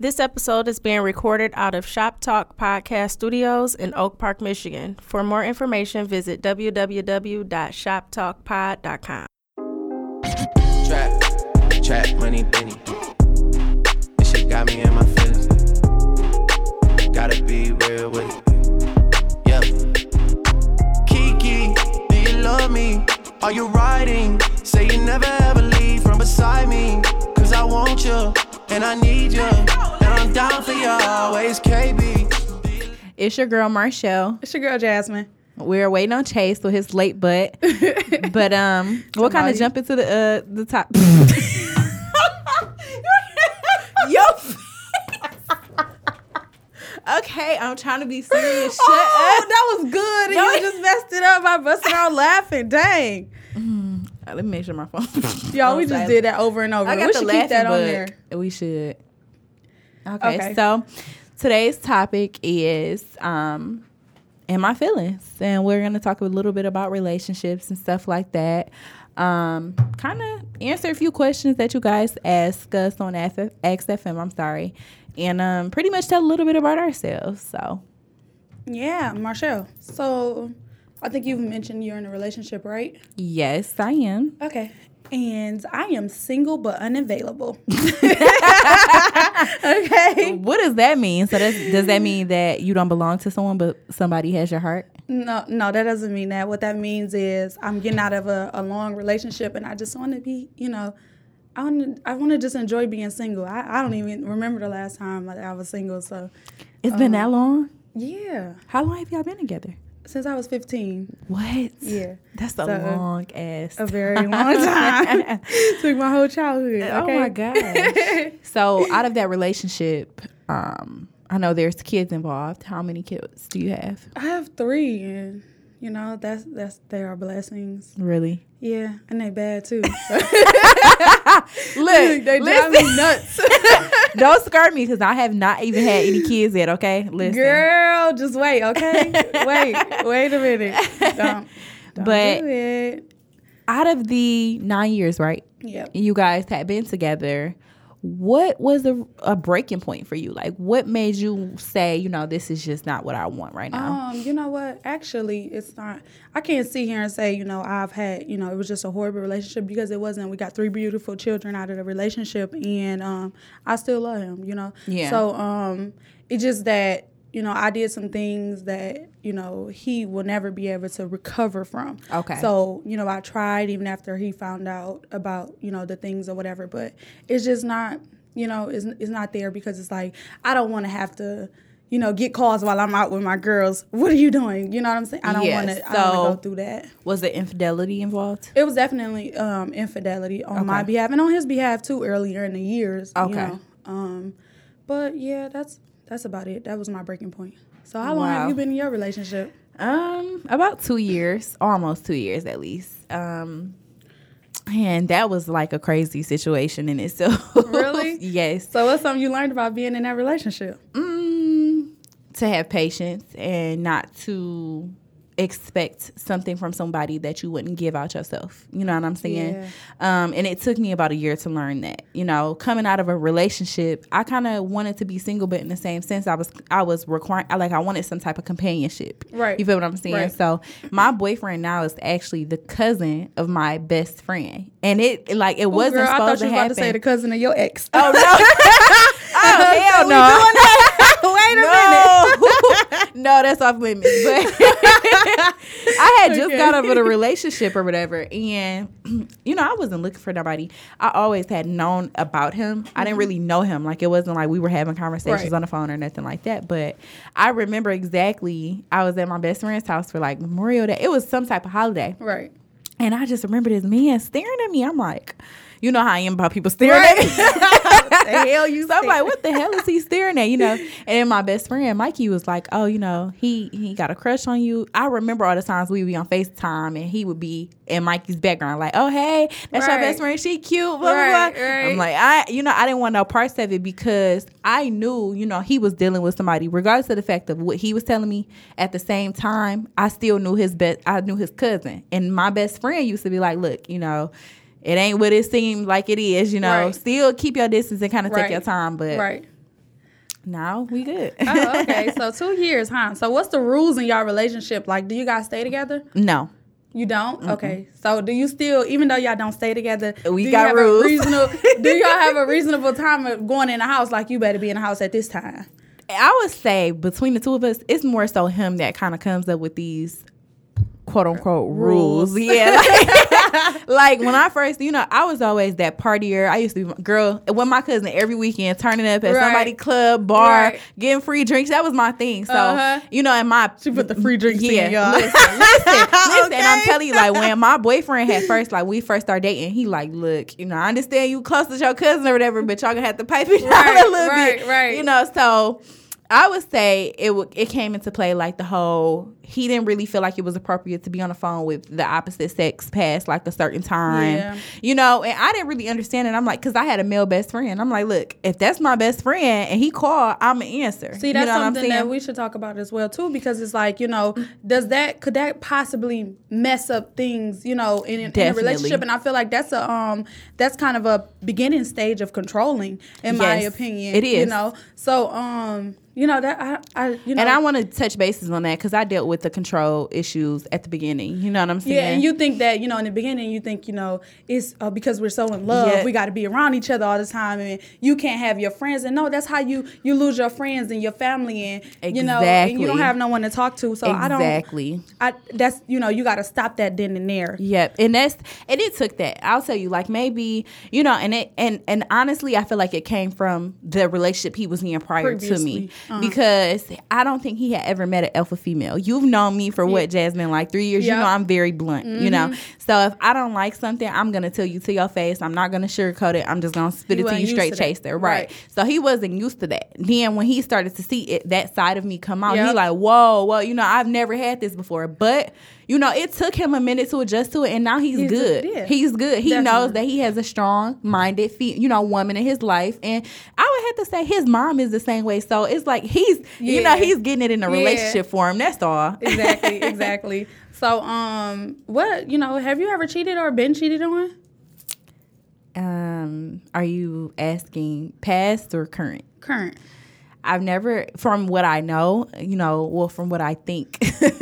This episode is being recorded out of Shop Talk Podcast Studios in Oak Park, Michigan. For more information, visit www.shoptalkpod.com. Trap, trap, money, penny. This shit got me in my feelings. Gotta be real with it. Yeah. Kiki, do you love me? Are you riding? Say you never ever leave from beside me. Cause I want you and I need you. And I'm down for you always, KB. It's your girl Marshall. It's your girl Jasmine. We're waiting on Chase with his late butt. but um, what kind of jump into the uh the top? Yo. okay, I'm trying to be serious. Shut oh, up. that was good. And No. you just messed it up by busting out laughing. Dang. Let me make sure my phone. Y'all, we just did that over and over. I got we the should keep that on there. We should. Okay, Okay. so today's topic is um and my feelings, and we're gonna talk a little bit about relationships and stuff like that. Um, kind of answer a few questions that you guys ask us on F- XFM. I'm sorry, and um, pretty much tell a little bit about ourselves. So Yeah, Marshall. So I think you've mentioned you're in a relationship, right? yes, I am. Okay. And I am single but unavailable. okay. What does that mean? So does that mean that you don't belong to someone, but somebody has your heart? No, no, that doesn't mean that. What that means is I'm getting out of a, a long relationship and I just want to be, you know, I want to I want to just enjoy being single. I, I don't even remember the last time that I was single. So, It's been that um, long. yeah, How long have y'all been together? Since I was 15. What? Yeah. That's a So, long ass. A very long time. Took my whole childhood. Oh okay? my gosh. so out of that relationship, um, I know there's kids involved. How many kids do you have? I have three, and you know that's that's they are blessings. Really? Yeah, and they bad too. Look, they drive me nuts. don't skirt me because I have not even had any kids yet. Okay, listen. Girl, just wait, okay? wait, wait a minute. Don't, don't But- do it. Out of the nine years, right? Yep. You guys had been together. What was a, a breaking point for you? Like, what made you say, you know, this is just not what I want right now? Um, you know what? Actually, it's not. I can't sit here and say, you know, I've had, you know, it was just a horrible relationship because it wasn't. We got three beautiful children out of the relationship, and um, I still love him. You know. Yeah. So um, it's just that you know I did some things that you know he will never be able to recover from. Okay. So you know I tried even after he found out about you know the things or whatever, but it's just not. You know, it's, it's not there because it's like I don't want to have to you know, get calls while I'm out with my girls. What are you doing? You know what I'm saying? I don't Yes, want to. So- go through that. Was the infidelity involved? It was definitely um, infidelity on my behalf and on his behalf too. Earlier in the years. Okay. You know? Um, but yeah, that's that's about it. That was my breaking point. So how long Wow. have you been in your relationship? Um, about two years, almost two years at least. Um, and that was like a crazy situation in itself. Really? yes. So what's something you learned about being in that relationship? Mm, to have patience and not to expect something from somebody that you wouldn't give out yourself. You know what I'm saying? Yeah. Um, and it took me about a year to learn that. You know, coming out of a relationship, I kind of wanted to be single, but in the same sense, I was I was requiring like I wanted some type of companionship. Right. You feel what I'm saying? Right. So my boyfriend now is actually the cousin of my best friend, and it like it Ooh, wasn't girl, I thought supposed you to were about to say the cousin of your ex. Oh no! oh hell no! Wait a minute. no, that's off limits. But I had just Okay. got over a relationship or whatever, and you know I wasn't looking for nobody. I always had known about him. I didn't really know him. Like it wasn't like we were having conversations Mm-hmm. Right. on the phone or nothing like that. But I remember exactly. I was at my best friend's house for like Memorial Day. It was some type of holiday. Right. And I just remember this man staring at me. I'm like, you know how I am about people staring at me. the hell you So I'm like, what the hell is he staring at? You know? And then my best friend Mikey was like, oh, you know, he he got a crush on you. I remember all the times we would be on FaceTime and he would be in Mikey's background, like, oh hey, that's your best friend. She cute. Blah blah Right, blah. right. I'm like, I you know, I didn't want no parts of it because I knew, you know, he was dealing with somebody, regardless of the fact of what he was telling me. At the same time, I still knew his best. I knew his cousin, and my best friend used to be like, look, you know. It ain't what it seems like it is, you know. Right. Still keep your distance and kind of take Right. your time, but Right. Now we good. oh, okay. So two years, huh? So what's the rules in y'all relationship? Like, do you guys stay together? no. You don't? Okay. So do you still, even though y'all don't stay together, We do you got rules. Reasonable, do y'all have a reasonable time of going in the house? Like, you better be in the house at this time. I would say between the two of us, it's more so him that kind of comes up with these quote unquote rules. Rules. Yeah. Like, like, when I first, you know, I was always that partier. I used to be girl with my cousin every weekend, turning up at Right. somebody club, bar, Right. getting free drinks. That was my thing. So, Uh-huh. you know, and my She put the free drinks yeah, in, y'all. Listen, listen, listen. And I'm telling you, like when my boyfriend had first, like we first started dating, he like, look, you know, I understand you close to your cousin or whatever, but y'all gonna have to pipe it down Right, a little right, bit, right. You know, so I would say it w- it came into play like the whole he didn't really feel like it was appropriate to be on the phone with the opposite sex past like a certain time, Yeah. you know. And I didn't really understand it. I'm like, because I had a male best friend. I'm like, look, if that's my best friend and he called, I'm an answer. See, You that's know what I'm something that saying? we should talk about as well too, because it's like you know, does that could that possibly mess up things, you know, in, in a relationship? And I feel like that's a um that's kind of a beginning stage of controlling, in my opinion. It is, you know. So um, you know that I, I you know, and I want to touch bases on that because I dealt with the control issues at the beginning. You know what I'm saying? Yeah, and you think that you know in the beginning you think you know it's uh, because we're so in love Yeah. we got to be around each other all the time and you can't have your friends and no that's how you you lose your friends and your family and you know and you don't have no one to talk to so I don't exactly. I that's you know you got to stop that then and there. Yep, and that's and it took that. I'll tell you, like maybe you know, and it and and honestly, I feel like it came from the relationship he was in prior to me uh-huh. because I don't think he had ever met an alpha female. You've known me for what, Jasmine, like three years. You know, I'm very blunt. You know, Mm-hmm. so if I don't like something, I'm gonna tell you to your face. I'm not gonna sugarcoat it. I'm just gonna spit He it to you straight to chaser, right. Right. So he wasn't used to that. Then when he started to see it, that side of me come out, he like, whoa, well, you know, I've never had this before, but. You know, it took him a minute to adjust to it, and now he's, He's a- good. yeah. He's good. He knows that he has a strong-minded, fe- you know, woman in his life, and I would have to say his mom is the same way. So it's like he's, you know, he's getting it in a Yeah. relationship for him. That's all. Exactly, exactly. So um what, you know, have you ever cheated or been cheated on? um, are you asking past or current? Current. I've never, from what I know, you know, well, from what I think,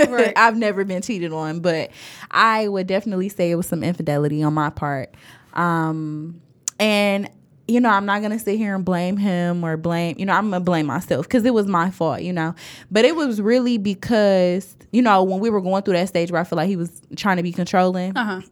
Right. I've never been cheated on, but I would definitely say it was some infidelity on my part. Um, and, you know, I'm not to sit here and blame him or blame, you know, I'm to blame myself because it was my fault, you know. But it was really because, you know, when we were going through that stage where I feel like he was trying to be controlling. Uh-huh.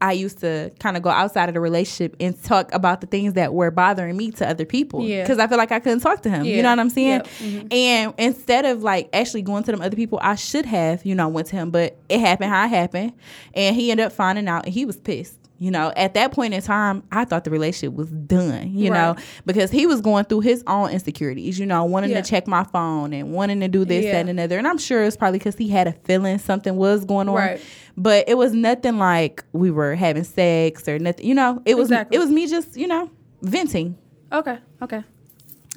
I used to kind of go outside of the relationship and talk about the things that were bothering me to other people. Yeah. Because I feel like I couldn't talk to him. You know what I'm saying? Yep. Mhm. And instead of like actually going to them other people, I should have, you know, went to him. But it happened how it happened. And he ended up finding out and he was pissed. You know, at that point in time, I thought the relationship was done, you know, because he was going through his own insecurities, you know, wanting Yeah. to check my phone and wanting to do this, Yeah. that, and another. And I'm sure it's probably because he had a feeling something was going on. Right. But it was nothing like we were having sex or nothing. You know, it was Exactly. it was me just you know venting. Okay, okay.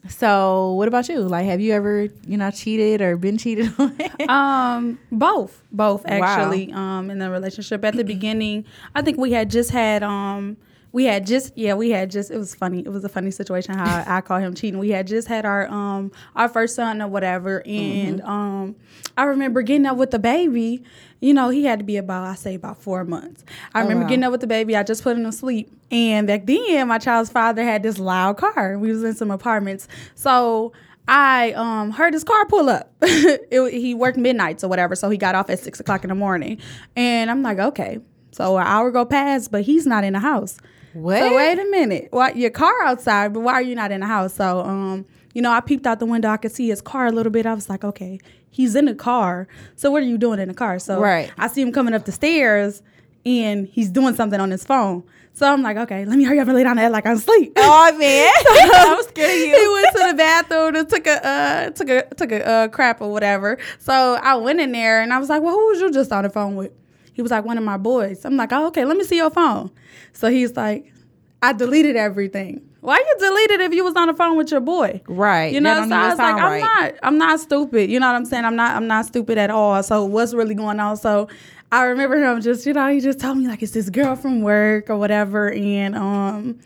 So what about you? Like, have you ever you know cheated or been cheated on? Um, both, both Wow. actually. Um, in the relationship at the beginning, I think we had just had um, we had just yeah, we had just it was funny. It was a funny situation how I, call him cheating. We had just had our um our first son or whatever, and um, I remember getting up with the baby. You know, he had to be about I say about four months. I remember wow. getting up with the baby. I just put him to sleep, and back then my child's father had this loud car. We was in some apartments, so. I um heard his car pull up. it, he worked midnights or whatever, so he got off at six o'clock in the morning. And I'm like, okay. So an hour go past, but he's not in the house. What? So wait a minute. Why your car outside, but why are you not in the house? So um, you know, I peeped out the window. I could see his car a little bit. I was like, okay, he's in the car. So what are you doing in the car? So Right. I see him coming up the stairs, and he's doing something on his phone. So I'm like, okay, let me hurry up and lay down act like I'm asleep. oh man, I'm scared of you. he went to the bathroom and took a uh, took a took a uh, crap or whatever. So I went in there and I was like, "Well, who was you just on the phone with?" He was like, "One of my boys." I'm like, "Oh, okay. Let me see your phone." So he's like, "I deleted everything." Why you deleted if you was on the phone with your boy? Right. You know, so I was like, I'm right. not, I'm not stupid. You know what I'm saying? I'm not, I'm not stupid at all. So what's really going on? So I remember him just, you know, he just told me like it's this girl from work or whatever, and um,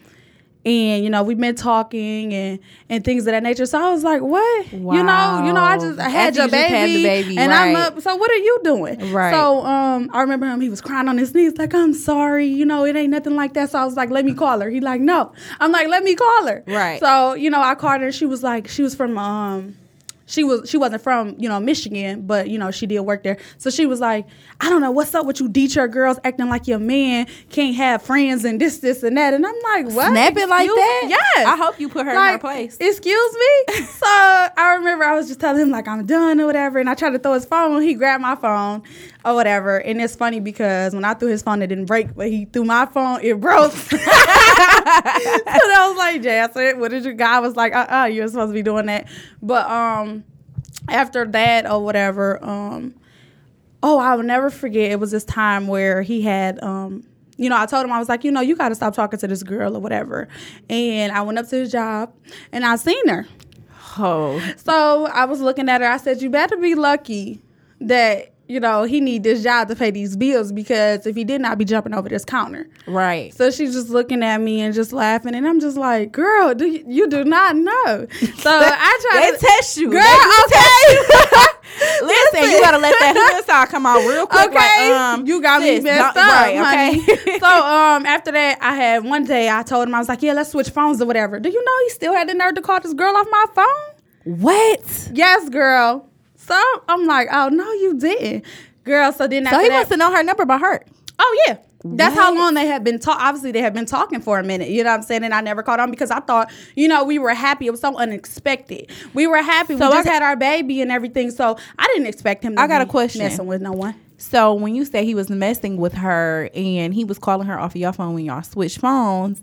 and you know we've been talking and and things of that nature. So I was like, what? You know, you know, I just I had your you baby, had the baby, and I'm up. So what are you doing? Right. So um, I remember him. He was crying on his knees, like I'm sorry. You know, it ain't nothing like that. So I was like, let me call her. He like, no. I'm like, let me call her. Right. So you know, I called her. She was like, she was from um she was she wasn't from you know Michigan, but you know she did work there. So she was like, I don't know what's up with you Detroit girls acting like your man can't have friends and this this and that. And I'm like, what? Snapping like that? Yes. I hope you put her in her place. Excuse me. so I remember I was just telling him like I'm done or whatever, and I tried to throw his phone. He grabbed my phone or whatever, and it's funny because when I threw his phone, it didn't break, but he threw my phone, it broke. so I was like, Jasper, what did you? Guy was like, uh, uh you're supposed to be doing that. But um, after that or whatever, um, oh, I will never forget. It was this time where he had um. You know, I told him I was like, you know, you got to stop talking to this girl or whatever. And I went up to his job, and I seen her. Oh, So I was looking at her. I said, "You better be lucky that you know he need this job to pay these bills because if he didn't, I'd be jumping over this counter." right. So she's just looking at me and just laughing, and I'm just like, "Girl, do you, you do not know." So I try They to test you. Girl, okay. you. Listen, you gotta let that hood side come out real quick. Okay, like, um, you got me sis, messed up, right, honey. okay. so um, after that, I had one day I told him I was like, "Yeah, let's switch phones or whatever." Do you know he still had the nerve to call this girl off my phone? what? Yes, girl. So I'm like, oh no, you didn't, girl. So then So he that, must have known her number by heart. oh yeah, that's how long they had been talking. Obviously, they had been talking for a minute. You know what I'm saying? And I never caught on because I thought, you know, we were happy. It was so unexpected. We were happy. So we just got- had our baby and everything. So I didn't expect him. to I got a question. Messing with no one. So when you say he was messing with her and he was calling her off of your phone when y'all switched phones,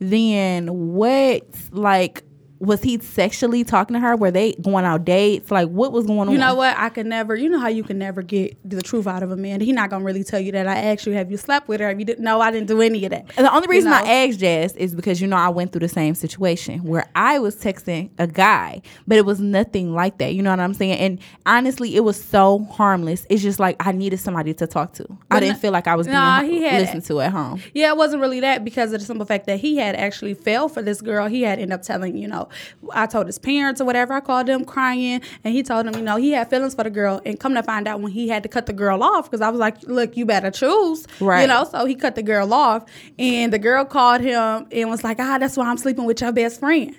then what like was he sexually talking to her? Were they going out dates? Like what was going on? You know what? I could never. You know how you can never get the truth out of a man. He not gonna really tell you that. I asked you, have you slept with her? Have you didn't? No, I didn't do any of that. And the only You reason know? I asked Jazz is because you know I went through the same situation where I was texting a guy, but it was nothing like that. You know what I'm saying? And honestly, it was so harmless. It's just like I needed somebody to talk to. I didn't feel like I was being nah, he had- listened to at home. Yeah, it wasn't really that because of the simple fact that he had actually fell for this girl. He had ended up telling, you know, I told his parents or whatever. I called them crying, and he told them, you know, he had feelings for the girl. And come to find out when he had to cut the girl off, because I was like, look, you better choose, Right. You know, so he cut the girl off, and the girl called him and was like, ah, that's why I'm sleeping with your best friend.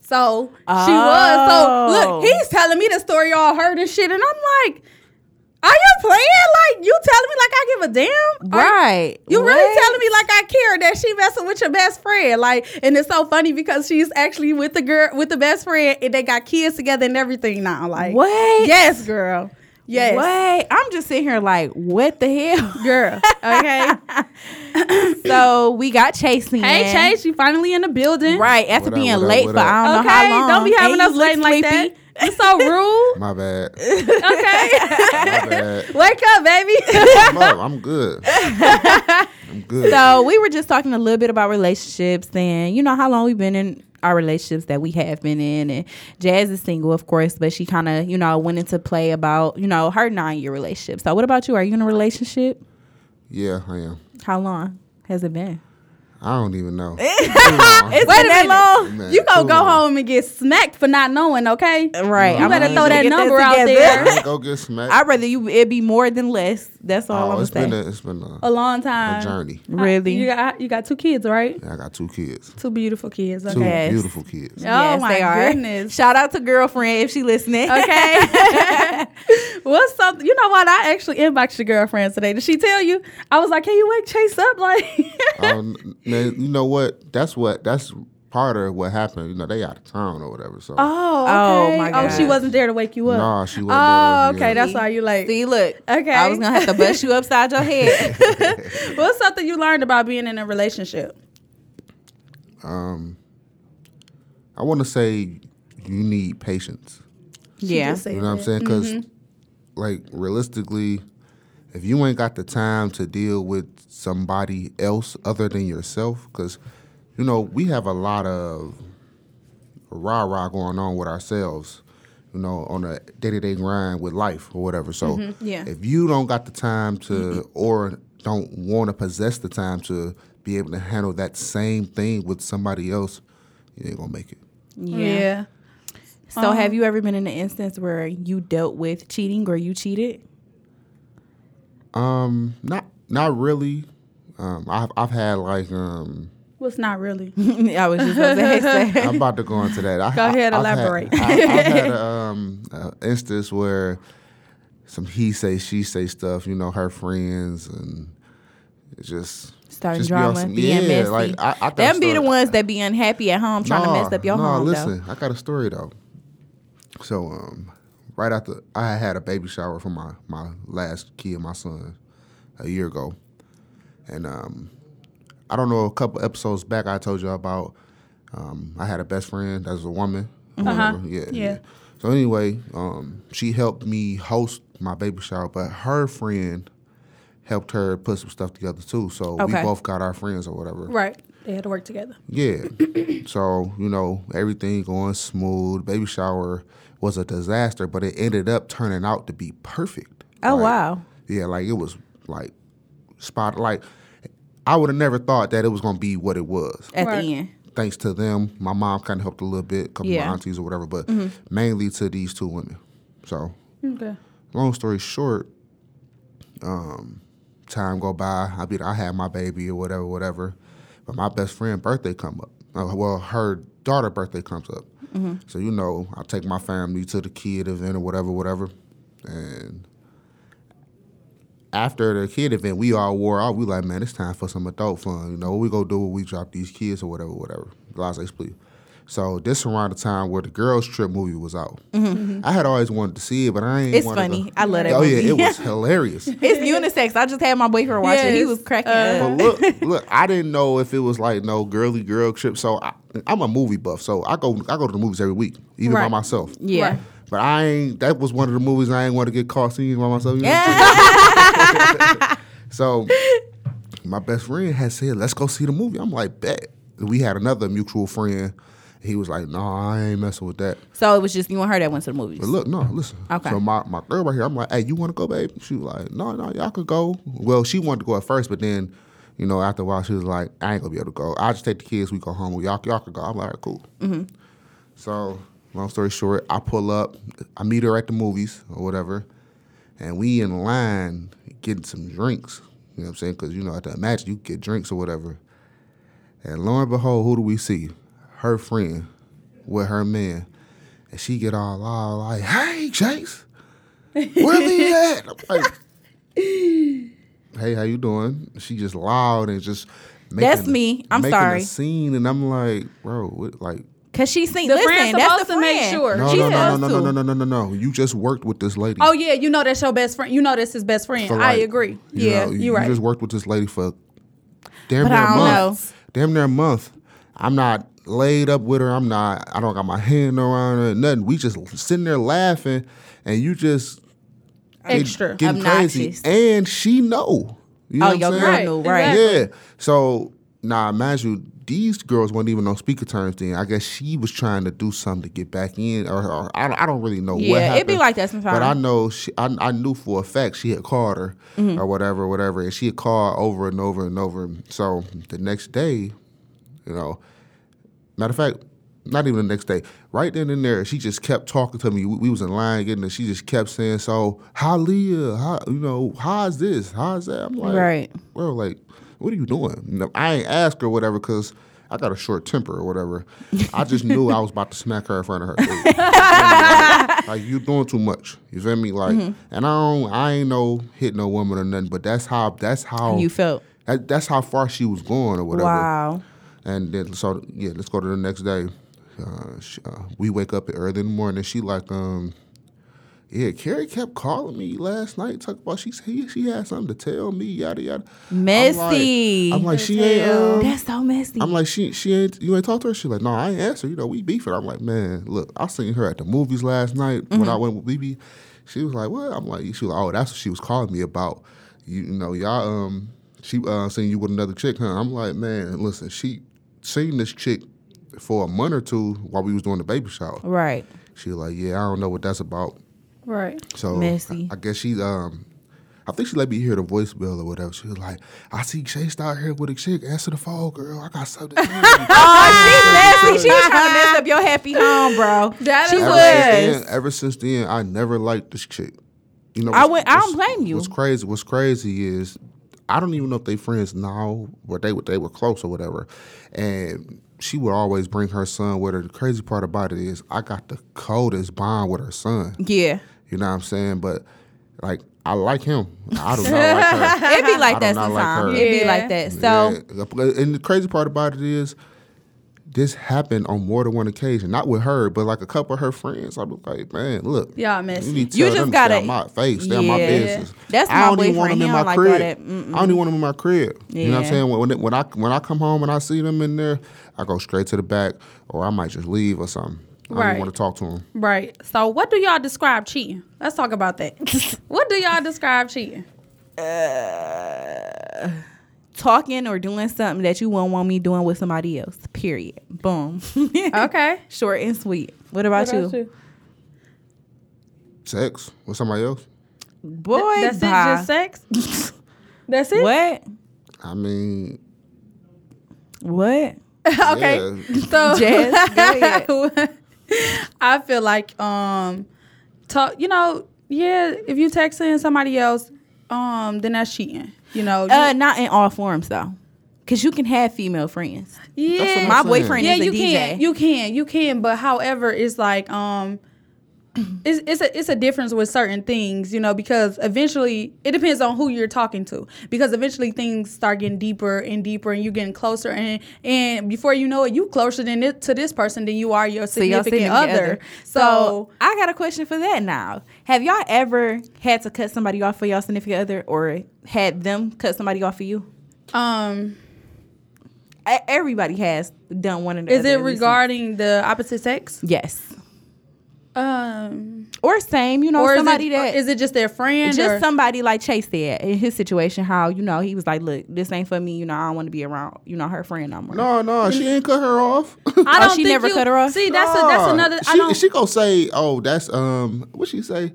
So she was. So Oh. look, he's telling me the story all heard and shit, and I'm like. Are you playing? Like you telling me like I give a damn? Are- Right. you really telling me like I care that she messing with your best friend? Like, and it's so funny because she's actually with the girl with the best friend, and they got kids together and everything now. Like, What? Yes, girl. Yes, What? I'm just sitting here like, what the hell? girl. Okay. so we got chasing. hey, Chase, you finally in the building? Right after What up, being up, late what for up? I don't Okay. know how long. Don't be having And us you look waiting like that. You're so rude. My bad. okay. My bad. Wake up, baby. I'm up. I'm good. I'm good. So we were just talking a little bit about relationships and you know how long we've been in our relationships that we have been in and Jazz is single of course but she kind of you know went into play about you know her nine year relationship so what about you are you in a relationship yeah, I am. how long has it been I don't even know. it's Wait been a that minute. long Man, You gonna go long. home and get smacked for not knowing, okay? right You I'm better throw that number out together. there. I ain't go get smacked. I'd rather you it be more than less that's all oh, I'm it's saying been a, it's been a, A long time. a journey. really You got you got two kids, right? Yeah, I got two kids. Two beautiful kids. Two Yes. beautiful kids. Oh Yes, my goodness. shout out to girlfriend if she listening Okay. What's something? You know what? I actually inboxed your girlfriend today. Did she tell you? I was like, "Can you wake Chase up?" Like, um, man, you know what? That's what. That's part of what happened. You know, they out of town or whatever. So oh, Oh, okay. my Oh, she wasn't there to wake you up. Nah, she wasn't Oh, there, okay. yeah. That's why you like. see look Okay. I was gonna have to bust you upside your head What's something you learned about being in a relationship? um, I want to say you need patience. She yeah You know what I'm saying? Because, Mm-hmm. like, realistically, if you ain't got the time to deal with somebody else other than yourself, because, you know, we have a lot of rah rah going on with ourselves, you know, on a day to day grind with life or whatever. So, Mm-hmm. Yeah. if you don't got the time to, or don't want to possess the time to be able to handle that same thing with somebody else, you ain't gonna make it. Yeah. So have you ever been in an instance where you dealt with cheating or you cheated? Um, not not really. Um, I've I've had like um. What's not really? I was just about to say. I'm about to go into that. I, Go ahead, I've had- elaborate. I, I've had a, um, a instance where some he say she say stuff. You know, her friends and it just Starting just be on drama, some- being yeah, messy. Like I, I Them be the ones that be unhappy at home trying to mess up your nah, home. listen, I got a story though. So, um, right after I had a baby shower for my my last kid, my son, a year ago, and um, I don't know a couple episodes back I told you about. Um, I had a best friend that was a woman. Uh-huh. whatever. Yeah, Yeah. So anyway, um, she helped me host my baby shower, but her friend helped her put some stuff together too. So we both got our friends or whatever. Right. They had to work together. Yeah. so, you know, everything going smooth. Baby shower was a disaster, but it ended up turning out to be perfect. Oh, Like, wow. Yeah, like it was like spot like I would have never thought that it was gonna be what it was. At Right. the end. Thanks to them. My mom kind of helped a little bit, a couple of Yeah. my aunties or whatever, but mainly to these two women. So Okay. long story short, um, time go by. I be I had my baby or whatever, whatever. But my best friend birthday come up. Uh, well, her daughter birthday comes up. So you know, I take my family to the kid event or whatever, whatever. And after the kid event, we all wore out. We like, man, it's time for some adult fun. You know, what we go do we drop these kids or whatever, whatever. Blase split. So this around the time where the girls trip movie was out. I had always wanted to see it, but I ain't. Mm-hmm. It's funny. To, I love that Oh movie. yeah, it was hilarious. It's unisex. I just had my boyfriend watch it. He was cracking Uh, up. But look, look, I didn't know if it was like no girly girl trip. So I, I'm a movie buff, so I go I go to the movies every week, even by myself. Yeah. Right. But I ain't. That was one of the movies I ain't want to get caught seeing by myself. You know what so my best friend had said, "Let's go see the movie." I'm like, "Bet." We had another mutual friend. He was like, "No, I ain't messing with that." So it was just you and her that went to the movies. But look, no, listen. Okay. So my, my girl right here, I'm like, hey, you want to go, babe? She was like, no, no, y'all could go. Well, she wanted to go at first, but then, you know, after a while, she was like, I ain't gonna be able to go. I just take the kids, we go home. Y'all, y'all could go. I'm like, all right, cool. Mm-hmm. So, long story short, I pull up, I meet her at the movies or whatever, and we in line getting some drinks. You know what I'm saying? Because you know, at the imagine you get drinks or whatever. And lo and behold, who do we see? Her friend with her man. And she get all loud like, hey, Chase, where we at? I'm like, hey, how you doing? She just loud and just making, That's me. I'm making sorry. A scene, and I'm like, bro, what, like, Cause she seen. The listen, friend's that's supposed the to make friend. sure. no, She's no, no, no, no, no, no, no, no, no. You just worked with this lady. Oh yeah, you know that's your best friend. You know that's his best friend. for, I agree. you yeah, know, you're you right. just worked with this lady for damn But near I a don't month. Damn near a month. I'm not laid up with her. I'm not. I don't got my hand around her. Nothing. We just sitting there laughing, and you just get- Extra. getting crazy, Obnoxious. and she know. You know Oh, your girl Right, knew, right? exactly. Yeah. So now imagine these girls weren't even on speaker terms then. I guess she was trying to do something to get back in, or, or I, don't, I don't really know what Yeah, happened. it be like that sometimes. But I know she, I, I knew for a fact she had called her Mm-hmm. or whatever, whatever, and she had called over and over and over. So the next day, you know, matter of fact, not even the next day. Right then and there, she just kept talking to me. We, we was in line getting, and she just kept saying, "So, how Leah? How you know? How's this? How's that?" I'm like, Right. bro, like, what are you doing? I ain't ask her whatever because I got a short temper or whatever. I just knew I was about to smack her in front of her. like you doing too much. You feel me? Like, Mm-hmm. and I don't, I ain't no hit no woman or nothing, but that's how, that's how You felt. That, that's how far she was going or whatever. Wow. And then so yeah, let's go to the next day. Uh, sh uh, we wake up early in the morning. She like, um, yeah, Carrie kept calling me last night, talk about she she, she had something to tell me, yada yada. Messy. I'm like, I'm like she ain't. Um, That's so messy. I'm like, she she ain't you ain't talked to her. She like, no, I ain't answer. You know, we beefing. I'm like, man, look, I seen her at the movies last night when I went with BB. She was like, what? I'm like, she was like, oh, that's what she was calling me about. You, you know, y'all um, she uh seen you with another chick, huh? I'm like, man, listen, she seen this chick for a month or two while we was doing the baby shower. right. She was like, yeah, I don't know what that's about. right. So Messy. I, I guess she um I think she let me hear the voicemail or whatever. She was like, "I see Chase out here with a chick. Answer the phone, girl. I got something." to tell you." Oh, she nasty. She was trying to mess up your happy home, bro. That she was. since then, ever since then, I never liked this chick. You know, I went- I don't blame you. What's crazy? What's crazy is I don't even know if they friends now, but they were they were close or whatever. And she would always bring her son with her. The crazy part about it is I got the coldest bond with her son. Yeah. You know what I'm saying? But like I like him. I do not like her. It be like I that do not like sometimes. her. it be like that. So Yeah. and the crazy part about it is, this happened on more than one occasion. Not with her, but like a couple of her friends. I was like, man, look, Y'all messy. You need to You tell just them gotta- stay out my face, stay out my Yeah. business. That's I my don't even want boyfriend. them in my like crib. that. I don't even want them in my crib. You know what I'm saying? When it, when I when I come home and I see them in there, I go straight to the back, or I might just leave or something. I don't want to talk to them. Right. So, what do y'all describe cheating? Let's talk about that. what do y'all describe cheating? Uh, talking or doing something that you won't want me doing with somebody else. Period. Boom. Okay. Short and sweet. What about, you? Sex with somebody else. Boy, That's bye. it. Just sex. That's it. What? I mean, What? okay. So Jazz. I feel like um talk you know, yeah, if you texting somebody else, um, then that's cheating. You know, you- Uh, not in all forms though, because you can have female friends. yeah. My boyfriend yeah, is a you DJ. can, you can, you can, but however, it's like um, it's it's a it's a difference with certain things, you know, because eventually it depends on who you're talking to, because eventually things start getting deeper and deeper, and you're getting closer, and and before you know it, you closer than it to this person than you are your significant sitting other. So, So I got a question for that now. Have y'all ever had to cut somebody off for y'all significant other, or had them cut somebody off for you? um, Everybody has done one of the. is it regarding the opposite sex? Yes. Um, Or same, you know, or is somebody it, that is it just their friend? just or- somebody like Chase said in his situation, how you know he was like, "Look, this ain't for me. You know, I don't want to be around. You know, her friend no more." No, no, she ain't cut her off. I Oh, don't she think never you- cut her off? See, that's a, that's Nah. another. I She, don't. she gonna say, "Oh, that's um." What she say?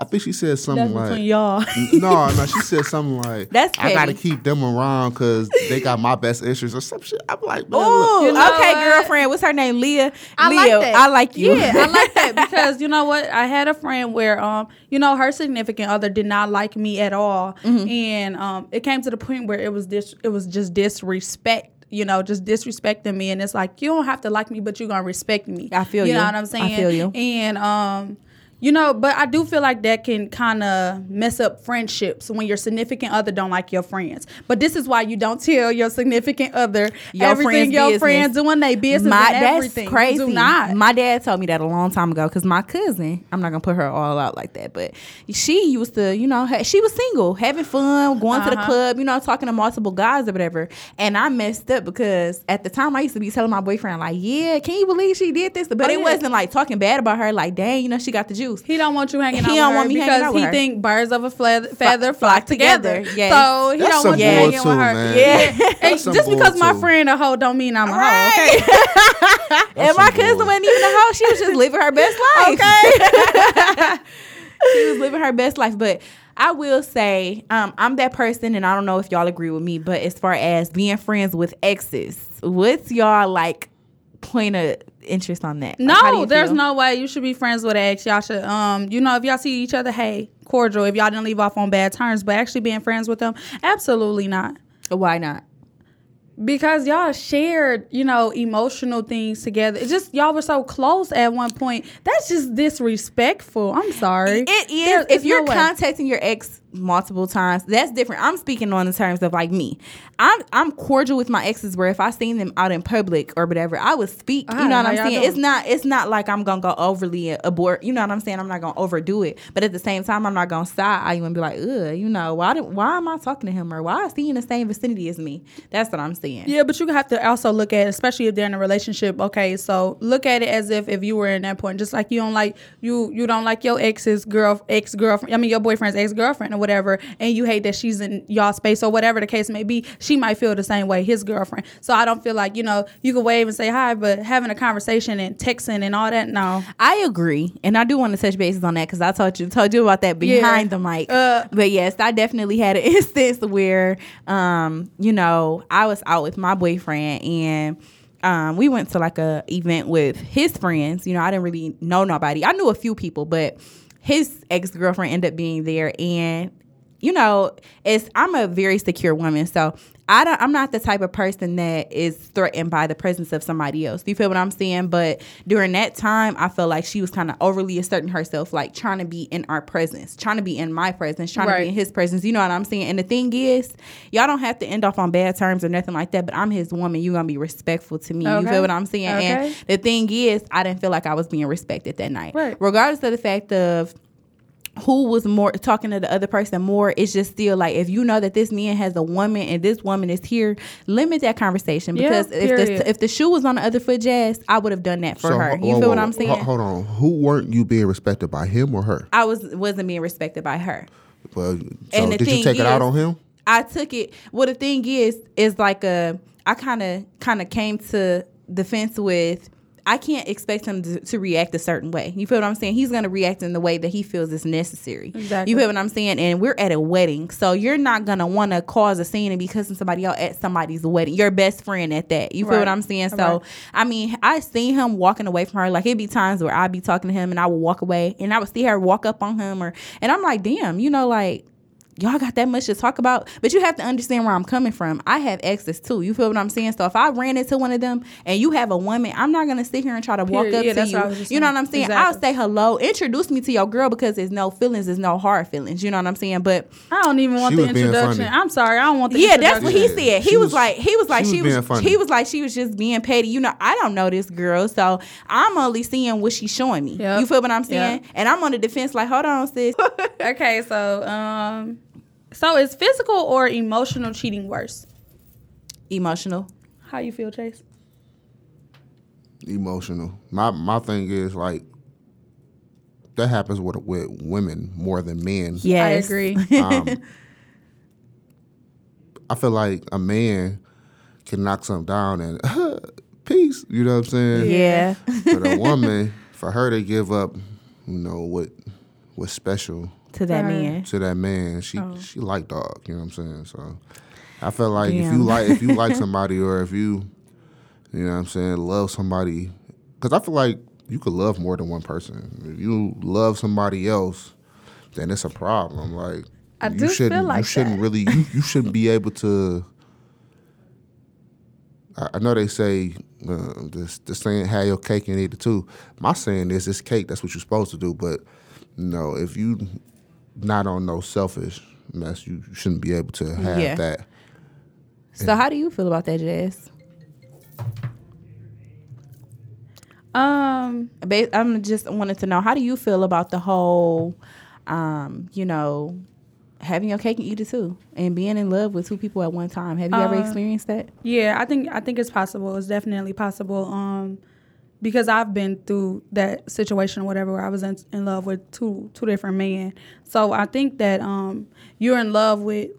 I think she said something that's like, between y'all. "No, no." She said something like, That's I gotta keep them around because they got my best interests or some shit." I'm like, Oh. You know okay, what? girlfriend. What's her name? Leah. I Leah, like that. I like you. Yeah, I like that because you know what? I had a friend where um, you know, her significant other did not like me at all, Mm-hmm. and um, it came to the point where it was dis- it was just disrespect. You know, just disrespecting me, and it's like you don't have to like me, but you're gonna respect me. I feel You you. know what I'm saying? I feel you. And um, you know, but I do feel like that can kind of mess up friendships when your significant other don't like your friends. But this is why you don't tell your significant other Your everything friend's your business. friends doing they business My that's everything. crazy. Do not. My dad told me that a long time ago because my cousin, I'm not gonna put her all out like that, but she used to, you know, ha- she was single, having fun, going to the Uh-huh. club, you know, talking to multiple guys or whatever. And I messed up because at the time I used to be telling my boyfriend like, "Yeah, can you believe she did this?" But Oh, it yeah. wasn't like talking bad about her. Like, dang, you know, she got the juice. He don't want you hanging out He with don't her want me hanging because out with he her. think birds of a feather, feather flock together. together, yes. So he That's don't want you hanging too, with her. man. Yeah. That's some just because bull my friend a hoe don't mean I'm a hoe. Right. Okay. and my some cousin bull. wasn't even a hoe. She was just living her best life. Okay. she was living her best life. But I will say, um, I'm that person, and I don't know if y'all agree with me, but as far as being friends with exes, what's y'all like point of interest on that? Like, how do No, you there's feel? no way you should be friends with ex. Y'all should, um, you know, if y'all see each other, hey, cordial. If y'all didn't leave off on bad terms, but actually being friends with them, absolutely not. Why not? because y'all shared, you know, emotional things together. It just y'all were so close at one point. That's just disrespectful. I'm sorry. It is. There- if you're no contacting your ex multiple times, that's different. I'm speaking on the terms of like me. I'm I'm cordial with my exes. Where if I seen them out in public or whatever, I would speak. You uh-huh. know what I'm saying? doing? It's not. It's not like I'm gonna go overly abort. You know what I'm saying? I'm not gonna overdo it. But at the same time, I'm not gonna side eye you and be like, ugh. You know why? Do, why am I talking to him or why is he in the same vicinity as me? That's what I'm saying. Yeah, but you have to also look at, especially if they're in a relationship. Okay, so look at it as if if you were in that point, just like you don't like you you don't like your ex's girl ex girlfriend. I mean your boyfriend's ex girlfriend whatever, and you hate that she's in y'all space or whatever the case may be, she might feel the same way, his girlfriend. So I don't feel like, you know, you can wave and say hi, but having a conversation and texting and all that, no. I agree, and I do want to touch bases on that because I told you told you about that behind Yeah. the mic. Uh, but yes, I definitely had an instance where, um, you know, I was out with my boyfriend and. Um, we went to like a event with his friends. You know, I didn't really know nobody. I knew a few people, but his ex girlfriend ended up being there, and you know, it's I'm a very secure woman, so I don't I'm not the type of person that is threatened by the presence of somebody else. Do you feel what I'm saying? But during that time, I felt like she was kind of overly asserting herself, like trying to be in our presence, trying to be in my presence, trying to be in his presence. You know what I'm saying? And the thing is, y'all don't have to end off on bad terms or nothing like that. But I'm his woman. You gonna be respectful to me. You feel what I'm saying? And the thing is, I didn't feel like I was being respected that night. Right. Regardless of the fact of who was more talking to the other person more it's just still like if you know that this man has a woman and this woman is here limit that conversation Yeah, because if the if the shoe was on the other foot jazz i would have done that for So, her you whoa, feel what i'm saying Hold on. Who weren't you being respected by him or her? i was wasn't being respected by her Well, so And did you thing take it out on him? I took it. Well, the thing is, is like a. I kind of kind of came to the fence with. I can't expect him to, to react a certain way. You feel what I'm saying? He's gonna react in the way that he feels is necessary. Exactly. You feel what I'm saying? And we're at a wedding, so you're not gonna want to cause a scene and be cussing somebody out at somebody's wedding. Your best friend at that. You feel Right. what I'm saying? So Right. I mean, I seen him walking away from her. Like it'd be times where I'd be talking to him and I would walk away, and I would see her walk up on him, or and I'm like, damn, you know, like y'all got that much to talk about. But you have to understand where I'm coming from. I have exes too. You feel what I'm saying? So if I ran into one of them and you have a woman, I'm not gonna sit here and try to walk up Yeah, to that's what I you. You know what I'm saying? Exactly. I'll say hello, introduce me to your girl because there's no feelings, there's no hard feelings. You know what I'm saying? But I don't even want She the introduction. I'm sorry, I don't want the yeah, that's what he said. He was, was- like, he was like, she she was was, being funny. he was like, she was just being petty. You know, I don't know this girl, so I'm only seeing what she's showing me. Yep. You feel what I'm saying? Yep. And I'm on the defense, like, hold on, sis. Okay, so um, so is physical or emotional cheating worse? Emotional. How you feel, Chase? Emotional. My my thing is like that happens with with women more than men. Yes. I agree. Um, I feel like a man can knock something down and peace. You know what I'm saying? Yeah. But a woman, for her to give up, you know what, what's special to that Right. man. to that man, she Oh. she like dog. You know what I'm saying? So I feel like if you like if you like somebody or if you, you know what I'm saying, love somebody, because I feel like you could love more than one person. If you love somebody else, then it's a problem. Like I you do feel shouldn't like you shouldn't that. really you, you shouldn't be able to. I, I know they say uh, this the saying "have your cake and eat it too." My saying is, it's cake. That's what you're supposed to do. But you know, if you not on no selfish mess, you, you shouldn't be able to have Yeah. that. So how do you feel about that, Jazz? Um, I'm just wanted to know how do you feel about the whole, um, you know, having your cake and eat it too, and being in love with two people at one time. Have you ever Uh, experienced that? yeah, I think I think it's possible. It's definitely possible. Um, because I've been through that situation or whatever where I was in, in love with two two different men. So I think that um, you're in love with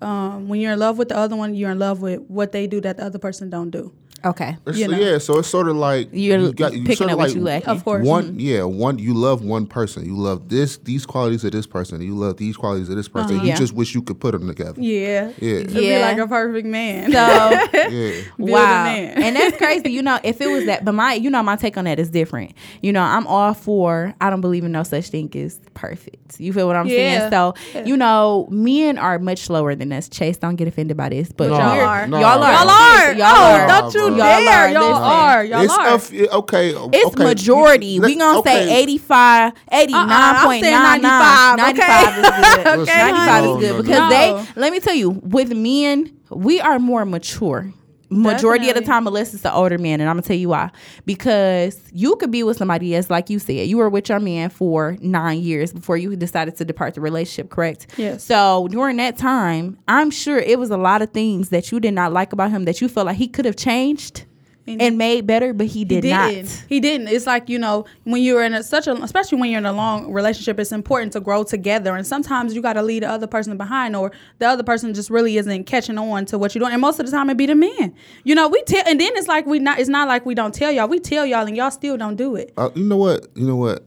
um, when you're in love with the other one, you're in love with what they do that the other person don't do. Okay. You know. Yeah, so it's sort of like You're you got, you picking sort up of what like you lack. Of course. One, yeah, one. You love one person. You love this, these qualities of this person. You love these qualities of this person. Uh-huh. You Yeah. just wish you could put them together. Yeah, Yeah. It'd be Yeah. like a perfect man. So Yeah. Wow, man. and that's crazy. You know, if it was that, but my, you know, my take on that is different. You know, I'm all for. I don't believe in no such thing as perfect. You feel what I'm Yeah. saying? So, you know, men are much slower than us. Chase, don't get offended by this, but No, y'all y'all are. are. no. Y'all are. Y'all are. Y'all oh, are. don't you Y'all dare. are. Y'all are. Y'all it's are. f- okay. It's okay. majority. we gonna okay. say 85, 89.99. saying 95, 95 is good. Okay, 95 honey. is good No, no, because no. they. Let me tell you, with men, we are more mature. Majority of the time, unless it's the older man, and I'm gonna tell you why. Because you could be with somebody else, like you said, you were with your man for nine years before you decided to depart the relationship, correct? Yes. So during that time, I'm sure it was a lot of things that you did not like about him that you felt like he could have changed. And- and made better, but he He did didn't. not. He didn't. It's like you know when you're in a, such a, especially when you're in a long relationship, it's important to grow together. And sometimes you got to leave the other person behind, or the other person just really isn't catching on to what you're doing. And most of the time, it be the man. You know, we tell, and then it's like we not. It's not like we don't tell y'all. We tell y'all, and y'all still don't do it. Uh, you know what? You know what?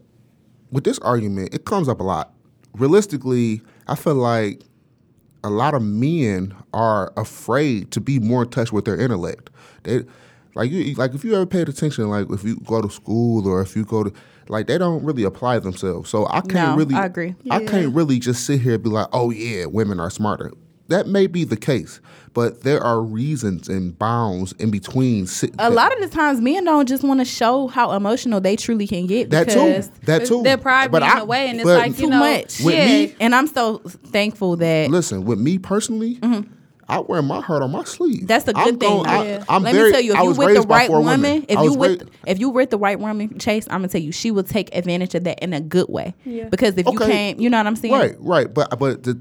With this argument, it comes up a lot. Realistically, I feel like a lot of men are afraid to be more in touch with their intellect. They like you like if you ever paid attention, like if you go to school or if you go to like they don't really apply themselves. So I can't No, really I agree. I Yeah. can't really just sit here and be like, oh yeah, women are smarter. That may be the case, but there are reasons and bounds in between. sit- A lot of the times, men don't just want to show how emotional they truly can get. that too. because That too. Their pride But be in I- the way, and it's but- like you Too know, much. With yeah. me- And I'm so thankful that Listen, with me personally, Mm-hmm. I wear my heart on my sleeve. That's the good I'm thing. going- though. I, Yeah. am Let very, me tell you, if I you was with the right four woman, women. if you was with ra- if you with the right woman, Chase, I'm gonna tell you, she will take advantage of that in a good way. Yeah. Because if you Okay. can't, you know what I'm saying? right, right, but but the,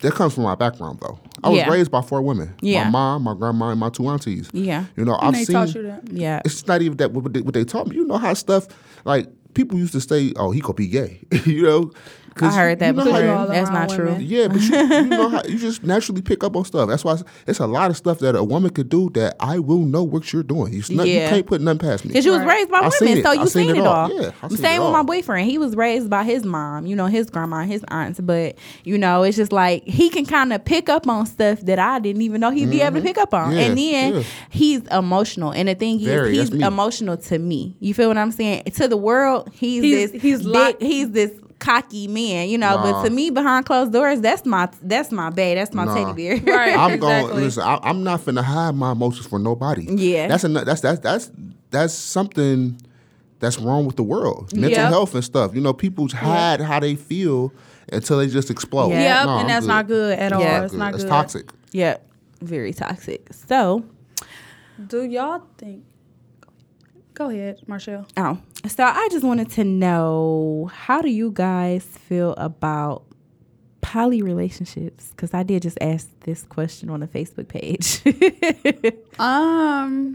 that comes from my background though. I was Yeah. raised by four women. Yeah. my mom, my grandma, and my two aunties. Yeah. you know, And I've they seen. taught you that. Yeah. It's not even that what they, what they taught me. You know how stuff like people used to say, "Oh, he could be gay," you know. 'Cause I heard that you know before. how- you're all That's around not true. women. Yeah, but you, you know how you just naturally pick up on stuff. That's why it's, it's a lot of stuff that a woman could do that I will know what you're doing. You, not, you can't put nothing past me. Because you was raised by I women, it. so I you seen seen, it it all. all. Yeah, I seen saying it with my boyfriend, he was raised by his mom, you know, his grandma, his aunts, but you know, it's just like he can kind of pick up on stuff that I didn't even know he'd be able to pick up on. Mm-hmm. Yeah, and then yeah. he's emotional, and the thing Very, is, that's he's emotional to me. You feel what I'm saying? To the world, he's, He's- this he's big, like- he's this cocky man, you know. Nah. But to me, behind closed doors, that's my that's my bae, that's my Nah. teddy bear. Right. I'm exactly. going. Listen, I, I'm not finna hide my emotions for nobody. Yeah. that's an, that's that's that's that's something that's wrong with the world. Mental Yep. health and stuff. You know, people hide how they feel until they just explode. Yeah. Yep, No, I'm and that's not good at all. Yeah. It's Good. not It's good. toxic. Yep, very toxic. So. Do y'all think? Go ahead, Marshall. Oh, so I just wanted to know how do you guys feel about poly relationships? Because I did just ask this question on the Facebook page. Um,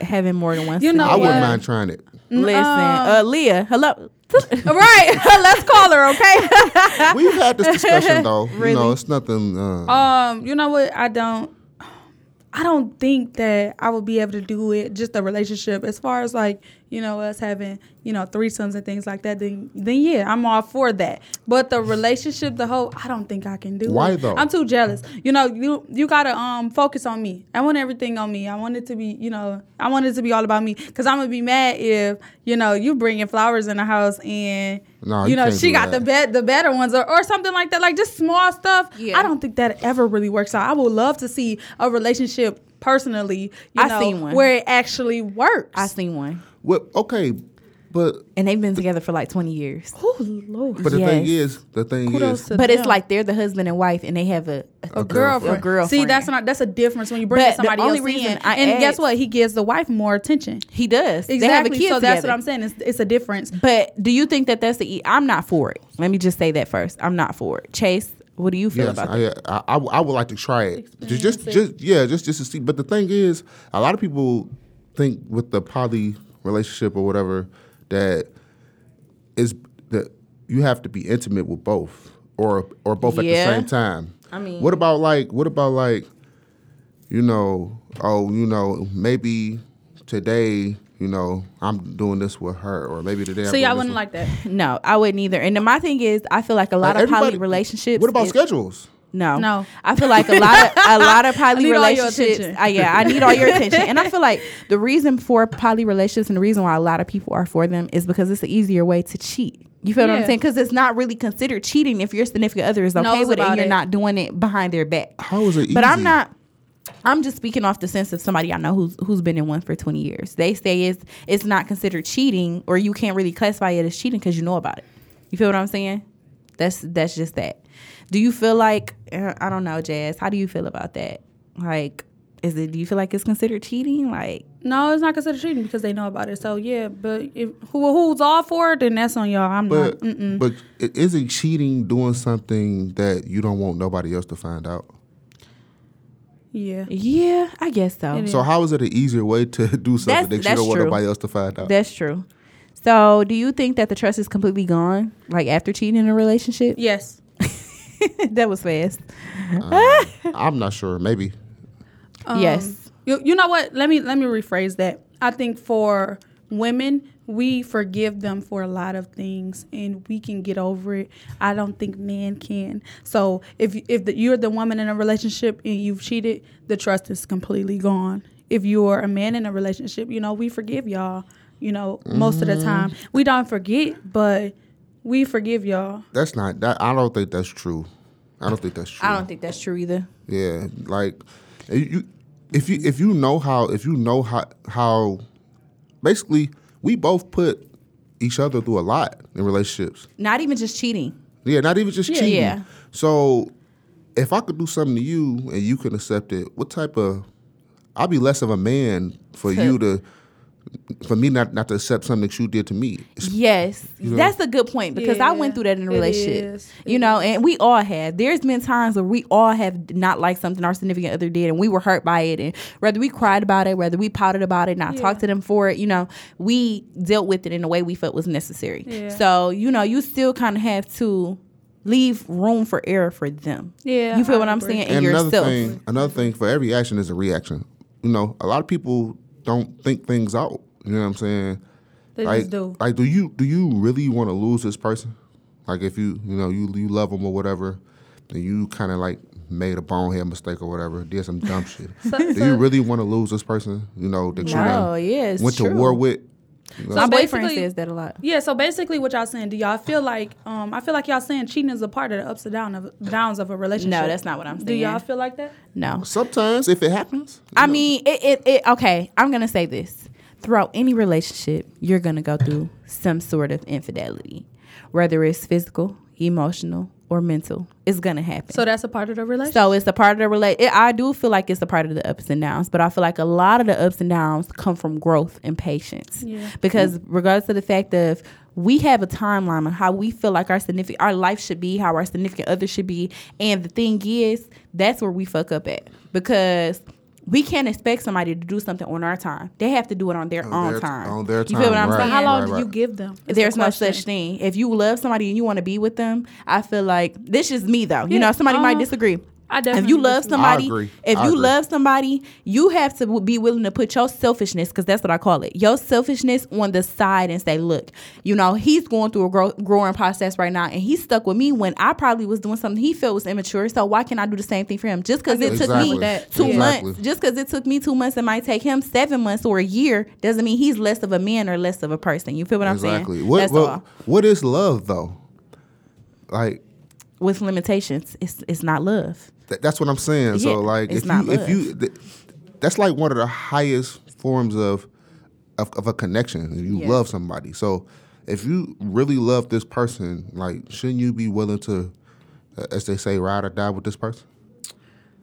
Having more than one. You know I wouldn't mind trying it. Listen, Um, uh, Leah, hello. right. Let's call her, okay? We've had this discussion though. You know, it's nothing. Uh, um, you know what? I don't. I don't think that I would be able to do it. Just a relationship, as far as like you know us having you know threesomes and things like that. Then then yeah, I'm all for that. But the relationship, the whole, I don't think I can do Why it. though? I'm too jealous. You know, you you gotta um focus on me. I want everything on me. I want it to be you know I want it to be all about me. Cause I'm gonna be mad if you know you bringing flowers in the house and. No, you you know she got that. the bet the better ones or, or something like that like just small stuff Yeah. i don't think that ever really works out i would love to see a relationship personally you I know seen one. where it actually works I seen one, well, okay, but and they've been together for like twenty years. oh lord but the thing is, the thing Kudos is, to But it's like they're the husband and wife, and they have a a girlfriend. A girlfriend. See, that's not that's a difference when you bring But in the somebody only else. reason in. I and guess what? He gives the wife more attention. he does. They have a Exactly. kid So that's what I'm saying. It's, it's a difference. But do you think that that's the? E- I'm not for it. Let me just say that first. I'm not for it. Chase, what do you feel yes, about that? I, I, I, I would like to try it. Just, just, just, yeah, just, just to see. But the thing is, a lot of people think with the poly relationship or whatever that is that you have to be intimate with both or or both at the same time. I mean- what about like what about like you know oh you know maybe today you know I'm doing this with her or maybe today I'm See, I wouldn't with- like that. No, I wouldn't either. And then my thing is, I feel like a lot Like, of poly relationships. What about is- schedules? No, No. I feel like a lot of a lot of poly need all your relationships. attention. Uh, yeah, I need all your attention, and I feel like the reason for poly relationships and the reason why a lot of people are for them is because it's an easier way to cheat. You feel what I'm saying? Because it's not really considered cheating if your significant other is okay Knows with it and you're it. not doing it behind their back. How is it? But I'm not. I'm just speaking off the sense of somebody I know who's who's been in one for 20 years. They say it's it's not considered cheating, or you can't really classify it as cheating because you know about it. You feel what I'm saying? That's that's just that. Do you feel like uh, I don't know, Jas? How do you feel about that? Like, is it? Do you feel like it's considered cheating? Like, No, it's not considered cheating because they know about it. So yeah, but if who who's all for it, then that's on y'all. I'm But not. Mm-mm. but isn't cheating doing something that you don't want nobody else to find out? Yeah. Yeah, I guess so. It So how is it an easier way to do something That's- that you that's don't want true. nobody else to find out? That's true. So, do you think that the trust is completely gone, like after cheating in a relationship? Yes. that was fast. Um, I'm not sure. Maybe. Um, yes. You, you know what? Let me let me rephrase that. I think for women, we forgive them for a lot of things, and we can get over it. I don't think men can. So if you- if the, you're the woman in a relationship and you've cheated, the trust is completely gone. If you're a man in a relationship, you know we forgive y'all. You know most of the mm-hmm. time we don't forget, but we forgive y'all. That's not that. I don't think that's true. I don't think that's true. I don't think that's true either. Yeah, like if you if you if you know how if you know how how basically we both put each other through a lot in relationships. Not even just cheating. Yeah, not even just cheating. Yeah. So if I could do something to you and you can accept it, what type of I'll be less of a man for you to for me not not to accept something that you did to me. It's- Yes, that's a good point because I went through that in a relationship. is. You know, and we all have. There's been times where we all have not liked something our significant other did, and we were hurt by it. And whether we cried about it, whether we pouted about it, not talked to them for it, you know, we dealt with it in a way we felt was necessary. Yeah. So you know, you still kind of have to leave room for error for them. Yeah, you feel I what I'm agree. saying? and yourself. another thing, another thing for every action is a reaction. You know, a lot of people don't think things out. You know what I'm saying? They like, just do. like, do you do you really want to lose this person? Like, if you you know you you love them or whatever, then you kind of like made a bonehead mistake or whatever, did some dumb shit. do you really want to lose this person? You know that you No, done yeah, went true. to war with. You know, My boyfriend says that a lot. Yeah, so basically what y'all saying, do y'all feel like um I feel like y'all saying cheating is a part of the ups and downs of downs of a relationship. No, that's not what I'm saying. Do y'all feel like that? No. Sometimes if it happens, I know. mean, it, it, it. Okay, I'm gonna say this: throughout any relationship, you're gonna go through some sort of infidelity, whether it's physical, emotional, or mental. It's gonna happen. So that's a part of the relationship. So it's a part of the relate. I do feel like it's a part of the ups and downs, but I feel like a lot of the ups and downs come from growth and patience. Yeah. Because regardless of the fact of we have a timeline on how we feel like our significant our life should be, how our significant other should be, and the thing is, that's where we fuck up at because. We can't expect somebody to do something on our time. They have to do it on their On own their- time. on their time. You feel what I'm right. saying? how long Right, do right. you give them? Is There's the no such thing. If you love somebody and you want to be with them, I feel like this is me though. You Yeah, know, somebody might uh, disagree. I If you love somebody, I agree. if I you agree. love somebody, you have to be willing to put your selfishness, because that's what I call it, your selfishness on the side and say, look, you know, he's going through a grow, growing process right now, and he's stuck with me when I probably was doing something he felt was immature. So why can't I do the same thing for him? Just because it took me That- two Exactly. months, just because it took me two months, it might take him seven months or a year, doesn't mean he's less of a man or less of a person. You feel what I'm saying? What what, what is love though? Like With limitations, it's it's not love. Th- that's what I'm saying. Yeah, so like, it's if not you if love. you, th- that's like one of the highest forms of of, of a connection. If you Yeah. love somebody, so if you really love this person, like, shouldn't you be willing to, uh, as they say, ride or die with this person?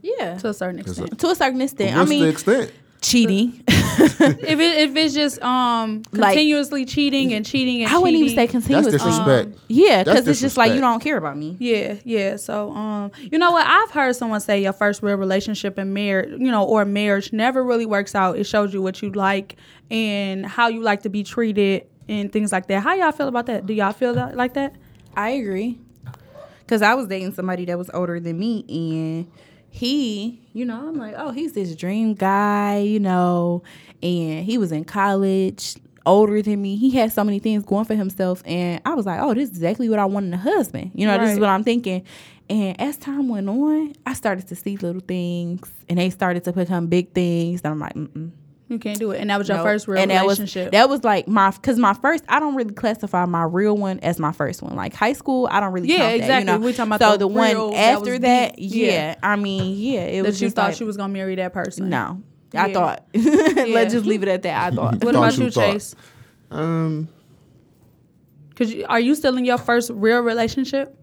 Yeah, to a certain extent. to a certain extent. I mean, the extent? cheating. if it if it's just um Like- continuously cheating and cheating and I wouldn't even cheating, say That's continuously. disrespect. yeah, because it's just like you don't care about me. Yeah, yeah. So, um, you know what? I've heard someone say your first real relationship and marriage, you know, or marriage never really works out. It shows you what you like and how you like to be treated and things like that. How y'all feel about that? Do y'all feel that, like that? I agree. Cause I was dating somebody that was older than me, and he, you know, I'm like, oh, he's this dream guy, you know, and he was in college, older than me. He had so many things going for himself, and I was like, oh, this is exactly what I want in a husband. You know, this is what I'm thinking. And as time went on, I started to see little things, and they started to become big things. And I'm like, mm-mm. You can't do it. And that was your Nope. first real and that relationship. Was, that was like my because my first. I don't really classify my real one as my first one. Like high school, I don't really. Yeah, count that, exactly. You know? We talking about so the the, real one after was that. Yeah, Yeah. I mean, yeah, it that was you just thought like, she was gonna marry that person. No, I Yeah. thought. Yeah. Let's just leave it at that. I thought. What about you you, thought. Chase? Um, Cause you, are you still in your first real relationship?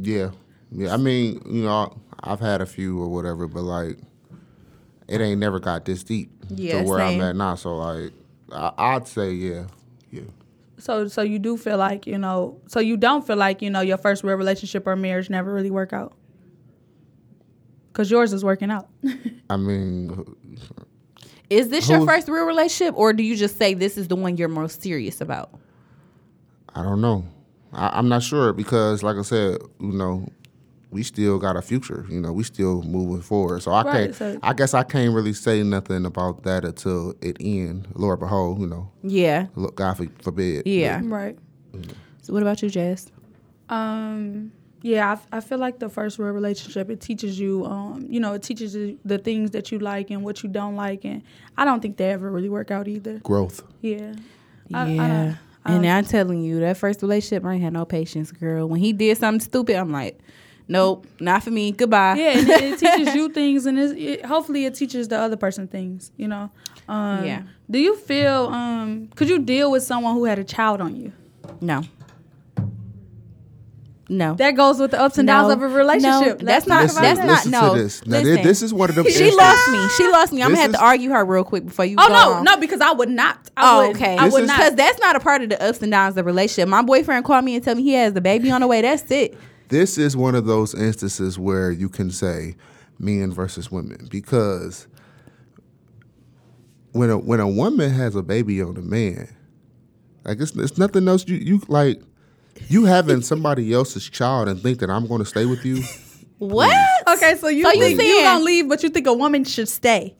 yeah, yeah. I mean, you know, I've had a few or whatever, but like, it ain't never got this deep Yeah, to where same. I'm at now. So like, I, I'd say yeah, yeah. So, so you do feel like you know. So you don't feel like you know your first real relationship or marriage never really work out. Cause yours is working out. I mean, Is this your first real relationship, or do you just say this is the one you're most serious about? I don't know. I, I'm not sure because, like I said, you know, we still got a future. You know, we still moving forward. So I Right, can't. so- I guess I can't really say nothing about that until it end. Lord behold, you know, Yeah, look, God forbid. yeah. right. So what about you, Jas? Um. Yeah, I, I feel like the first real relationship it teaches you, um, you know, it teaches you the things that you like and what you don't like, and I don't think they ever really work out either. Growth. Yeah. I- I Yeah. I and don't- I'm telling you, that first relationship, I ain't had no patience, girl. When he did something stupid, I'm like, nope, not for me. Goodbye. Yeah, and it, it teaches you things, and it's, it, hopefully it teaches the other person things. You know. Um, Yeah. Do you feel? Um. Could you deal with someone who had a child on you? No. No. That goes with the ups and downs No. of a relationship. No, that's not- Listen, that's not- no. to this. Now, thi- Listen. this is one of them. she instances- lost me. She lost me. I'm This gonna have to argue her real quick before you Oh go no, on. no, because I would not. I Oh, would, okay. I would is- not. Because that's not a part of the ups and downs of the relationship. My boyfriend called me and told me he has the baby on the way. That's it. This is one of those instances where you can say men versus women because when a when a woman has a baby on a man, like it's, it's nothing else. You you like you having somebody else's child and think that I'm going to stay with you. What? Okay, so you So you think you saying- gonna leave, but you think a woman should stay,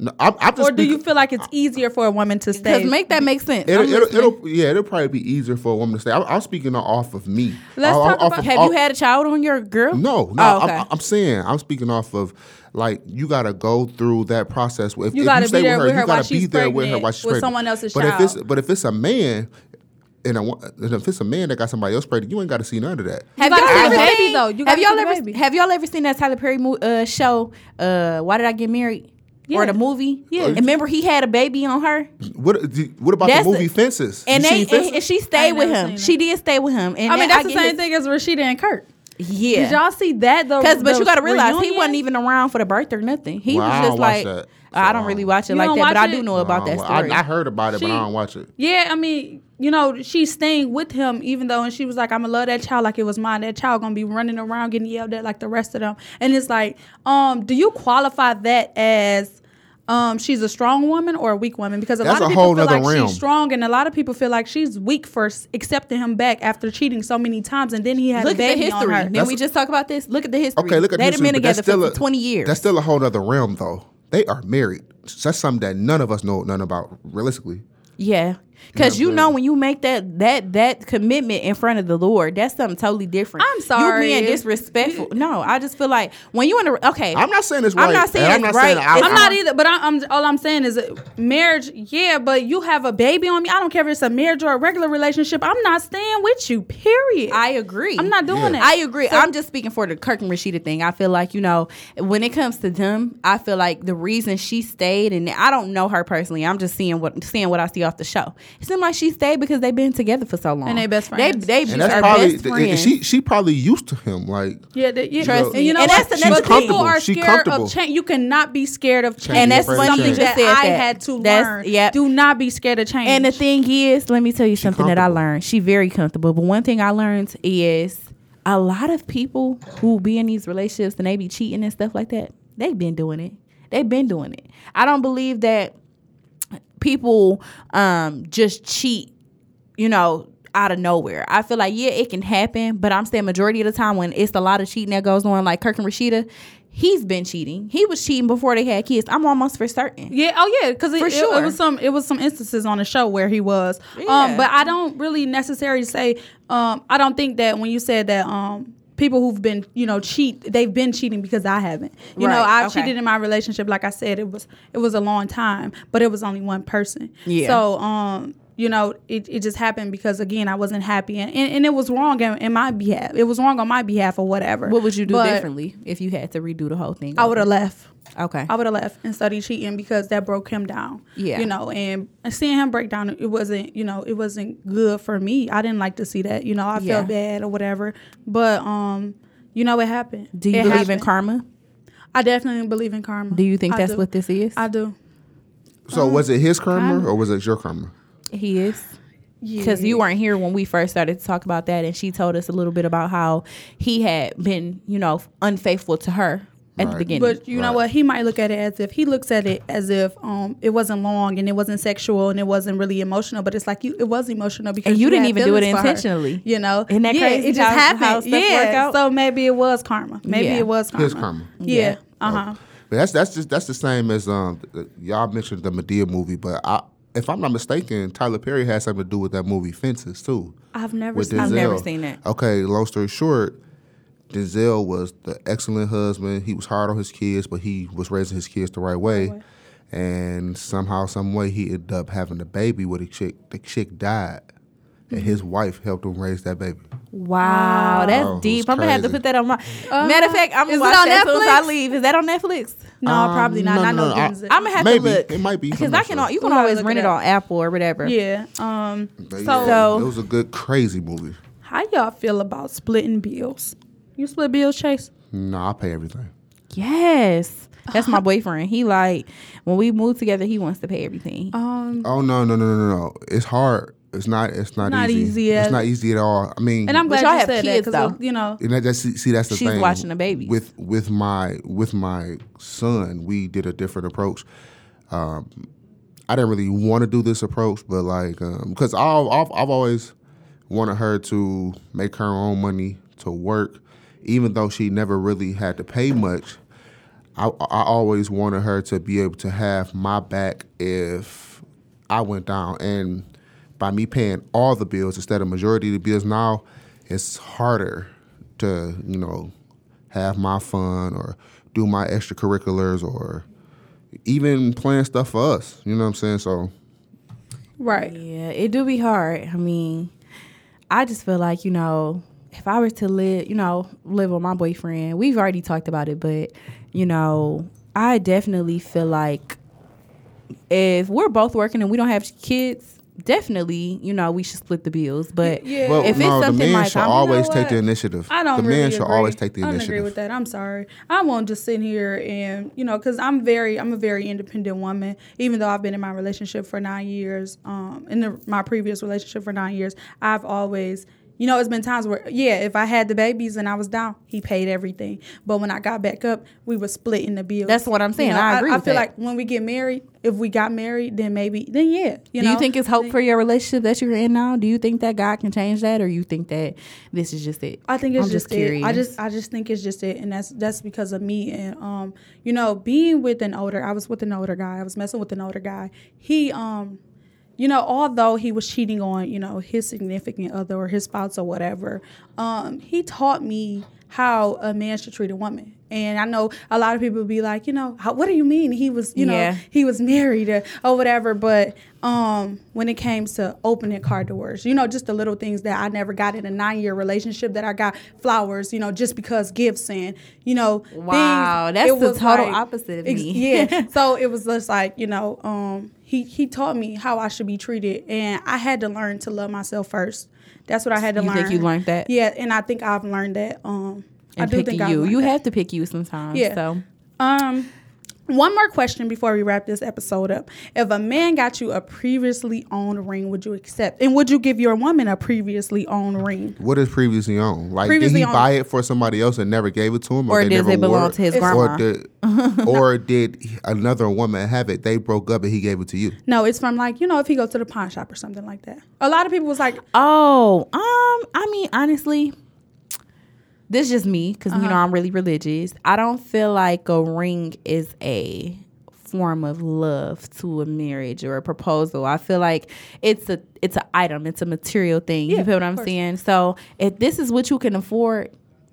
No, I'm, I'm just or do you feel like it's easier for a woman to stay? Because make that make sense. It'll, it'll, it'll, yeah, it'll probably be easier for a woman to stay. I'm, I'm speaking off of me. Let's Off- talk off about- of- Have off- you had a child on your girl? No, no. Oh, okay. I'm, I'm saying I'm speaking off of like you got to go through that process. If, You if gotta be stay there with her you while gotta be she's there with her pregnant while she's with pregnant. someone else's but if it's child. but if it's a man and, a, and if it's a man that got somebody else pregnant, you ain't got to see none of that. Have gotta y'all ever seen- baby, though. You have y'all ever have y'all ever seen that Tyler Perry mo- uh, show? Uh, Why did I get married? Or the movie? Yeah. And remember he had a baby on her, What what about That's the movie a- Fences? and You they seen and, Fences? and she stayed with him. She did stay with him. And I mean, that- that's the same his- thing as Rasheeda and Kurt. Yeah. Did y'all see that though? Because, but you got to realize he wasn't even around for the birth or nothing. He Well, was just watch like, that, I don't really watch it like that, but I do know about that Uh, story. I, I heard about it, but I don't watch it. Yeah, I mean, you know, she's staying with him even though, and she was like, "I'm gonna love that child like it was mine." That child gonna be running around getting yelled at like the rest of them, and it's like, um, do you qualify that as? Um, she's a strong woman or a weak woman because a That's lot of a people feel like realm. she's strong, and a lot of people feel like she's weak for accepting him back after cheating so many times, and then he had Look a at the baby on history. her. Didn't we just talk about this? Look at the history. Okay, look at They've this. been but that's together still for a- 20 years. That's still a whole other realm, though. They are married. That's something that none of us know nothing about realistically. Yeah. Cause You know you know when you make that that that commitment in front of the Lord, that's something totally different. I'm sorry. You being disrespectful. No, I just feel like when you in a okay. I'm not saying it's right. I'm not saying it's I'm not right. saying I- It's I'm not either, but I, I'm all I'm saying is that marriage. Yeah, but you have a baby on me. I don't care if it's a marriage or a regular relationship. I'm not staying with you. Period. I agree. I'm not doing Yeah. that. I agree. I'm just speaking for the Kirk and Rasheeda thing. I feel like, you know, when it comes to them, I feel like the reason she stayed, and I don't know her personally, I'm just seeing what seeing what I see off the show. It seemed like she stayed because they've been together for so long. And they best friends. they and just that's are probably best friends. she. She probably used to him. Like Yeah, that, yeah. Trust and me. you know And what? that's the She's next but people are She scared of change. You cannot be scared of change. And that's Change. funny something just that said I that. had to That's- learn. yep. Do not be scared of change. And the thing is, let me tell you something that I learned. She very comfortable. But one thing I learned is a lot of people who be in these relationships and they be cheating and stuff like that, they've been doing it. They've been doing it. I don't believe that people um just cheat, you know, out of nowhere. I feel like yeah, it can happen, but I'm saying majority of the time when it's a lot of cheating that goes on, like Kirk and Rasheeda, he's been cheating. He was cheating before they had kids. I'm almost for certain. Yeah. Oh yeah. Because it, For sure. it, was some it was some instances on the show where he was. Yeah. Um. But I don't really necessarily say. Um. I don't think that when you said that. Um. People who've been, you know, cheat. They've been cheating because I haven't. You know, I okay. cheated in my relationship. Like I said, it was it was a long time, but it was only one person. Yeah. So, um, you know, it, it just happened because again, I wasn't happy, and, and, and it was wrong in, in my behalf. It was wrong on my behalf or whatever. What would you do But differently if you had to redo the whole thing? I would have over? left. Okay. I would have left and studied cheating because that broke him down. Yeah. You know, and seeing him break down, it wasn't, you know, it wasn't good for me. I didn't like to see that. You know, I Yeah. felt bad or whatever. But um, you know, it happened. Do you It believe in karma? I definitely believe in karma. Do you think I that's do. what this is? I do. so, was it his karma kinda. or was it your karma? He is. Because you weren't here when we first started to talk about that, and she told us a little bit about how he had been, you know, unfaithful to her at the beginning. But you know what? He might look at it as if he looks at it as if um it wasn't long and it wasn't sexual and it wasn't really emotional. But it's like you, it was emotional because And you didn't had even do it feelings for her, intentionally. you know, Isn't that yeah, crazy It just how- happened. how stuff work yeah. out? So maybe it was karma. Maybe Yeah. it was karma. Here's karma. Yeah. Uh huh. But that's that's just that's the same as um y'all mentioned the Madea movie, but I if I'm not mistaken, Tyler Perry had something to do with that movie Fences too. I've never seen. I've never seen it. Okay, long story short, Denzel was the excellent husband. He was hard on his kids, but he was raising his kids the right way. And somehow, some way, he ended up having a baby with a chick. The chick died, and his wife helped him raise that baby. Wow, that's Oh, deep. I'm gonna have to put that on my. Matter of fact, I'm Uh, is gonna it watch on that as soon as I leave. Is that on Netflix? No, Um, probably not. no, I know. No, I, I'm gonna have Maybe. to look. It might be. because I'm I not can. sure. You can always rent it it on Apple or whatever. yeah. Um. But So- yeah, So- it was a good, crazy movie. How y'all feel about splitting bills? You split bills, Chase? No, I pay everything. Yes, that's my boyfriend. He like when we move together, he wants to pay everything. Um. Oh no, no, no, no, no, no! It's hard. It's not. It's not, Not easy. easy It's at- not easy at all. I mean, And I'm glad y'all you have said kids, that though. because you know. And that, that's, see, that's the She's thing. watching the baby With with my with my son, we did a different approach. Um, I didn't really want to do this approach, but like because I've, I've I've always wanted her to make her own money to work, even though she never really had to pay much. I I always wanted her to be able to have my back if I went down, and by me paying all the bills instead of majority of the bills now, it's harder to you know have my fun or do my extracurriculars or even plan stuff for us. You know what I'm saying? So Right. Yeah, it do be hard. I mean, I just feel like you know, if I were to live, you know, live with my boyfriend, we've already talked about it, but you know, I definitely feel like if we're both working and we don't have kids, definitely, you know, we should split the bills. But Yeah. well, if it's no, the something man like should I'm- always know take the initiative. I don't the really man should agree. always take the initiative. I don't agree with that. I'm sorry. I won't just sit here and you know, because I'm very, I'm a very independent woman. Even though I've been in my relationship for nine years, um, in the, my previous relationship for nine years, I've always. You know, it's been times where, yeah, if I had the babies and I was down, he paid everything. But when I got back up, we were splitting the bills. That's what I'm saying. I agree I, with feel that. like when we get married, if we got married, then maybe, then yeah. You do know? you think it's hope for your relationship that you're in now? Do you think that God can change that, or you think that this is just it? I think it's I'm just, it. I just I just think it's just it, and that's that's because of me and um you know being with an older. I was with an older guy. I was messing with an older guy. He um. You know, although he was cheating on, you know, his significant other or his spouse or whatever, um, he taught me how a man should treat a woman. And I know a lot of people be like, you know, how, what do you mean he was, you know, Yeah. he was married or, or whatever. But um, when it came to opening car doors, you know, just the little things that I never got in a nine year relationship that I got flowers, you know, just because gifts and, you know, things- Wow, that's it the total opposite of ex- me. Yeah. so it was just like, you know, um, he, he taught me how I should be treated. And I had to learn to love myself first. That's what I had to learn. You learn. think you learned that? Yeah. And I think I've learned that. Um, I and do picking think you. you that. have to pick you sometimes. Yeah. So Um, one more question before we wrap this episode up. If a man got you a previously owned ring, would you accept? And would you give your woman a previously owned ring? What is previously owned? Like, Previously did he owned. buy it for somebody else and never gave it to him, Or they does never it belong wore to his It's- grandma? Or did, or did another woman have it? They broke up and he gave it to you. No, it's from like you know if he goes to the pawn shop or something like that. A lot of people was like, Oh, um, I mean, honestly, this is just me because Uh-huh. you know I'm really religious. I don't feel like a ring is a form of love to a marriage or a proposal. I feel like it's a it's an item, it's a material thing. Yeah, you feel what I'm saying? So if this is what you can afford,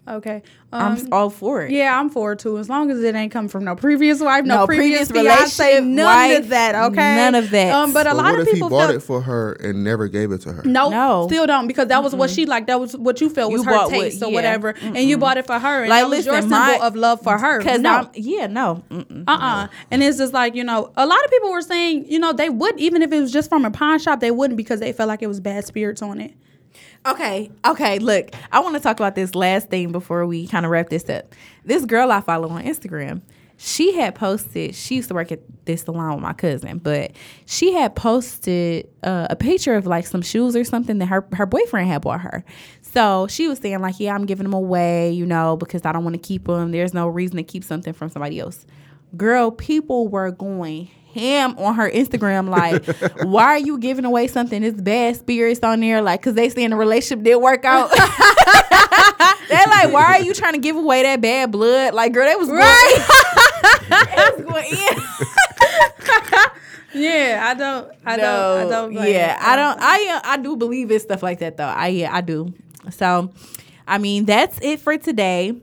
okay, um, I'm all for it. yeah, I'm for it too. As long as it ain't come from no previous wife, no, No previous, previous fiance, relationship, none wife, of that. Okay, none of that. Um, but a But lot what of if he people bought felt, it for her and never gave it to her? No, No. still don't because that was what she liked. That was what you felt was You her bought what- taste or yeah. whatever, and you bought it for her. And Like, that was your symbol my- of love for her. Because no. I'm yeah, no. Mm-mm. Uh-uh. And it's just like, you know, a lot of people were saying, you know, they would even if it was just from a pawn shop, they wouldn't because they felt like it was bad spirits on it. Okay, okay. Look, I want to talk about this last thing before we kind of wrap this up. This girl I follow on Instagram, she had posted. She used to work at this salon with my cousin, but she had posted uh, a picture of like some shoes or something that her her boyfriend had bought her. So she was saying like, "Yeah, I'm giving them away, you know, because I don't want to keep them. There's no reason to keep something from somebody else." Girl, people were going ham on her Instagram. Like, why are you giving away something? It's bad spirits on there. Like, cause they saying the relationship didn't work out. They're like, why are you trying to give away that bad blood? Like, girl, that was right. Going, was. Yeah, I don't. I don't. I don't. yeah. I don't. I uh, I do believe in stuff like that though. I yeah, I do. So, I mean, that's it for today.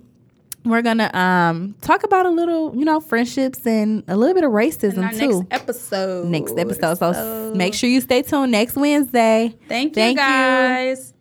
We're gonna um talk about a little, you know, friendships and a little bit of racism In our too. next episode. next episode. So, s make sure you stay tuned next Wednesday. Thank you Thank you. guys.